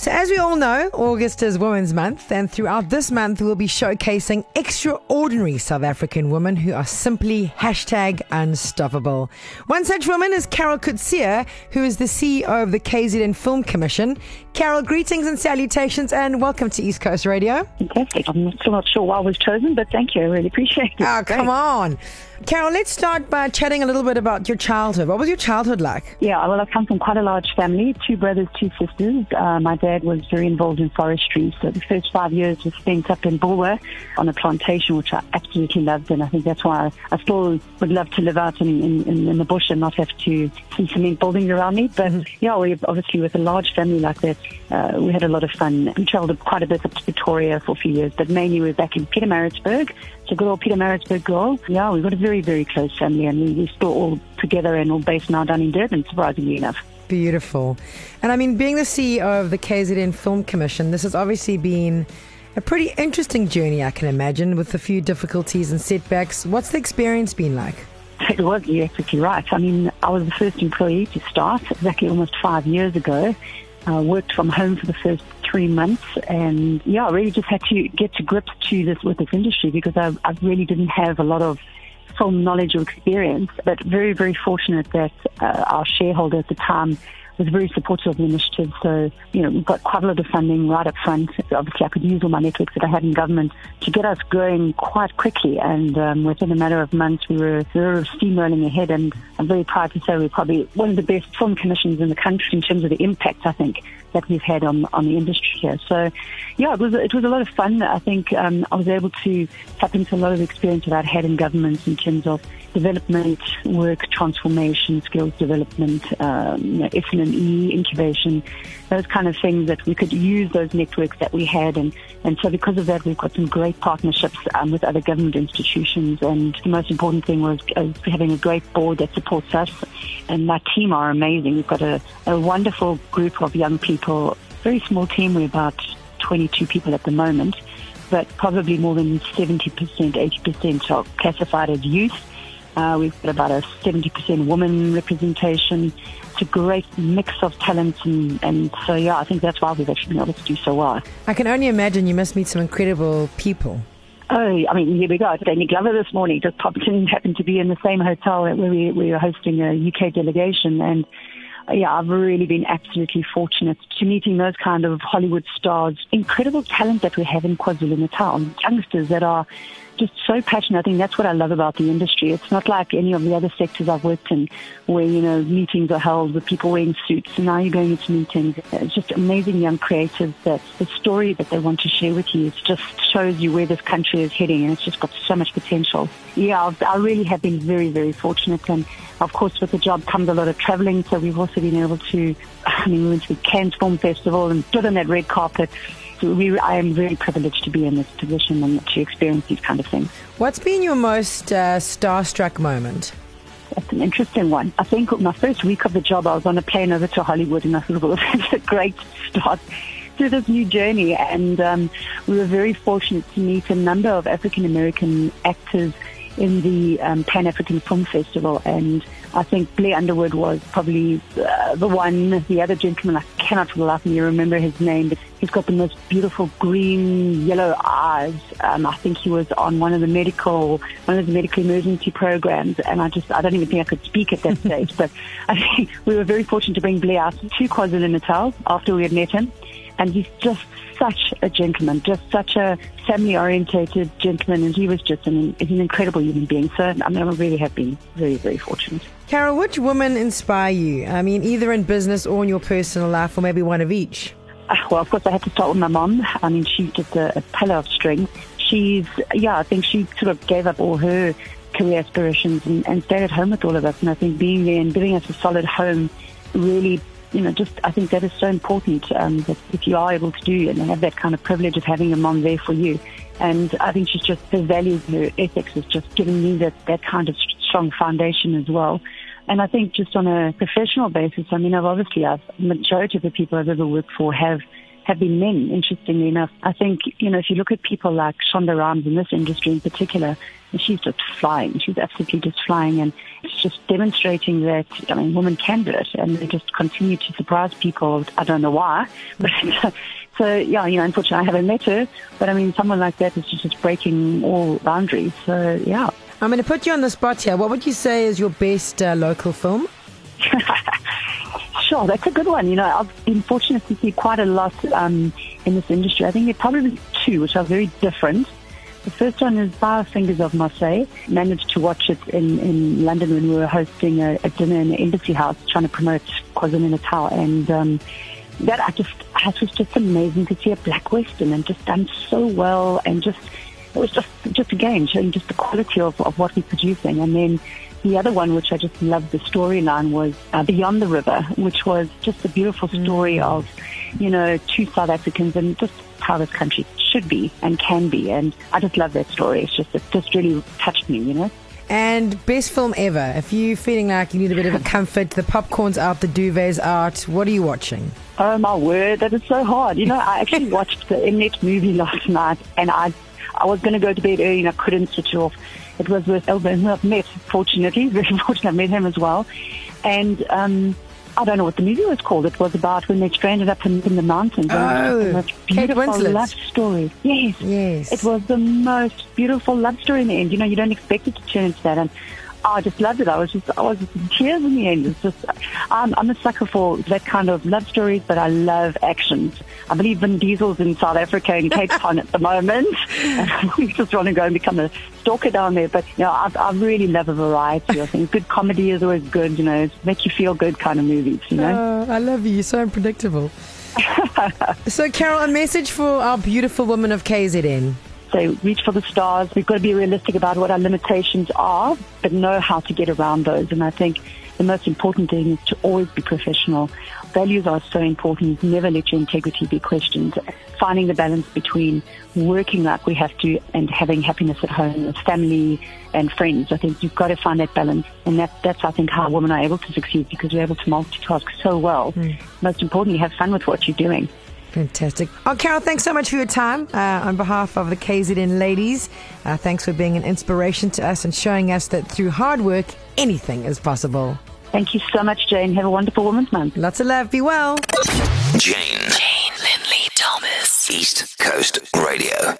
So, as we all know, August is Women's Month, and throughout this month, we'll be showcasing extraordinary South African women who are simply hashtag unstoppable. One such woman is Carol Coetzee, who is the CEO of the KZN Film Commission. Carol, greetings and salutations, and welcome to East Coast Radio. Fantastic. I'm still not sure why I was chosen, but thank you. I really appreciate it. Oh, come on. Carol, let's start by chatting a little bit about your childhood. What was your childhood like? Yeah, well, I come from quite a large family two brothers, two sisters. Uh, my dad was very involved in forestry, so the first five years was spent up in Bulwer on a plantation, which I absolutely loved, and I think that's why I, still would love to live out in, in, in, the bush and not have to see cement buildings around me. But mm-hmm. yeah, we obviously with a large family like that, uh, we had a lot of fun. We travelled quite a bit up to Victoria for a few years, but mainly we were back in Pietermaritzburg. So good old Peter Pietermaritzburg girl. Yeah, we've got a very, very close family and we, we're still all together and all based now down in Durban, surprisingly enough. Beautiful. And I mean, being the CEO of the KZN Film Commission, this has obviously been a pretty interesting journey, I can imagine, with a few difficulties and setbacks. What's the experience been like? It was, you're exactly right. I mean, I was the first employee to start exactly almost five years ago. I worked from home for the first three months, and yeah, I really just had to get to grips to this with this industry because I, I really didn't have a lot of film knowledge or experience. But very, very fortunate that uh, our shareholder at the time was very supportive of the initiative. So, you know, we got quite a lot of funding right up front. Obviously, I could use all my networks that I had in government to get us going quite quickly. And um, within a matter of months, we were, we were steamrolling ahead. And I'm very proud to say we're probably one of the best film commissions in the country in terms of the impact, I think, that we've had on, on the industry here. So, yeah, it was, it was a lot of fun. I think um, I was able to tap into a lot of experience that I'd had in government in terms of development, work, transformation, skills development, um, you know, incubation, those kind of things that we could use those networks that we had. And, and so because of that, we've got some great partnerships um, with other government institutions. And the most important thing was uh, having a great board that supports us. And my team are amazing. We've got a, a wonderful group of young people, very small team. We're about 22 people at the moment but probably more than 70%, 80% are classified as youth. Uh, we've got about a 70% woman representation. It's a great mix of talents, and, and so, yeah, I think that's why we've actually been able to do so well. I can only imagine you must meet some incredible people. Oh, I mean, here we go. Danny Glover this morning just popped in, happened to be in the same hotel where we, we were hosting a UK delegation, and yeah, I've really been absolutely fortunate to meeting those kind of Hollywood stars. Incredible talent that we have in KwaZulu Natal. Youngsters that are just so passionate. I think that's what I love about the industry. It's not like any of the other sectors I've worked in where, you know, meetings are held with people wearing suits and now you're going into meetings. It's just amazing young creatives that the story that they want to share with you, it just shows you where this country is heading and it's just got so much potential. Yeah, I really have been very, very fortunate and of course with the job comes a lot of traveling so we've also been able to, I mean, we went to the Cannes Film Festival and stood on that red carpet we, I am very privileged to be in this position and to experience these kind of things. What's been your most uh, starstruck moment? That's an interesting one. I think my first week of the job, I was on a plane over to Hollywood, and I thought, well, that's a great start to this new journey. And um, we were very fortunate to meet a number of African American actors in the um, Pan African Film Festival, and I think Blair Underwood was probably uh, the one. The other gentleman, I cannot for the life of me remember his name, but he's got the most beautiful green yellow eyes. Um, I think he was on one of the medical, one of the medical emergency programs, and I just, I don't even think I could speak at that stage. But I think we were very fortunate to bring Blair out to KwaZulu Natal after we had met him, and he's just such a gentleman, just such a family orientated gentleman, and he was just an, an incredible human being. So, I mean, I really have been very, very fortunate. Carol, which women inspire you? I mean, either in business or in your personal life, or maybe one of each? Uh, well, of course, I had to start with my mom. I mean, she's just a, a pillar of strength. She's, yeah, I think she sort of gave up all her career aspirations and, and stayed at home with all of us. And I think being there and giving us a solid home really you know, just I think that is so important um, that if you are able to do and have that kind of privilege of having a mom there for you. And I think she's just her values, her ethics is just giving me that that kind of strong foundation as well. And I think just on a professional basis, I mean, I've obviously, I've majority of the people I've ever worked for have have been men, interestingly enough. I think, you know, if you look at people like Shonda Rhimes in this industry in particular, she's just flying. She's absolutely just flying. And it's just demonstrating that, I mean, women can do it. And they just continue to surprise people. I don't know why. But so, yeah, you know, unfortunately, I haven't met her. But I mean, someone like that is just breaking all boundaries. So, yeah. I'm going to put you on the spot here. What would you say is your best uh, local film? sure, that's a good one. You know, I've been fortunate to see quite a lot um, in this industry. I think there are probably two, which are very different. The first one is Five Fingers of Marseilles. Managed to watch it in, in London when we were hosting a, a dinner in the embassy house trying to promote KwaZulu Natal. And um, that I just, it was just amazing to see a black western and just done so well and just, it was just, just again showing just the quality of, of what we're producing. And then the other one, which I just loved the storyline, was uh, Beyond the River, which was just a beautiful story mm. of, you know, two South Africans and just how this country should be and can be. And I just love that story. It's just, it just really touched me, you know. And best film ever. If you're feeling like you need a bit of a comfort, the popcorn's out, the duvet's out. What are you watching? Oh my word, that is so hard. You know, I actually watched the Mnet movie last night, and I, I was going to go to bed early, and I couldn't switch off. It was with Elba, who I've met, fortunately, very fortunate I met him as well, and um, I don't know what the movie was called. It was about when they stranded up in, in the mountains. Oh, beautiful love story. Yes, yes. It was the most beautiful love story in the end. You know, you don't expect it to turn into that, and Oh, I just loved it. I was just, I was just in tears in the end. It's just, I'm, I'm a sucker for that kind of love stories, but I love actions. I believe Vin Diesel's in South Africa in Cape Town at the moment. we just want to go and become a stalker down there. But, you know, I, I really love a variety of things. Good comedy is always good, you know, make you feel good kind of movies, you know. Oh, I love you. You're so unpredictable. so, Carol, a message for our beautiful woman of KZN say reach for the stars. We've got to be realistic about what our limitations are, but know how to get around those. And I think the most important thing is to always be professional. Values are so important. Never let your integrity be questioned. Finding the balance between working like we have to and having happiness at home with family and friends. I think you've got to find that balance. And that, that's, I think, how women are able to succeed because we're able to multitask so well. Mm. Most importantly, have fun with what you're doing. Fantastic. Oh, Carol, thanks so much for your time. Uh, on behalf of the KZN ladies, uh, thanks for being an inspiration to us and showing us that through hard work, anything is possible. Thank you so much, Jane. Have a wonderful Women's Month. Lots of love. Be well. Jane. Jane Linley Thomas. East Coast Radio.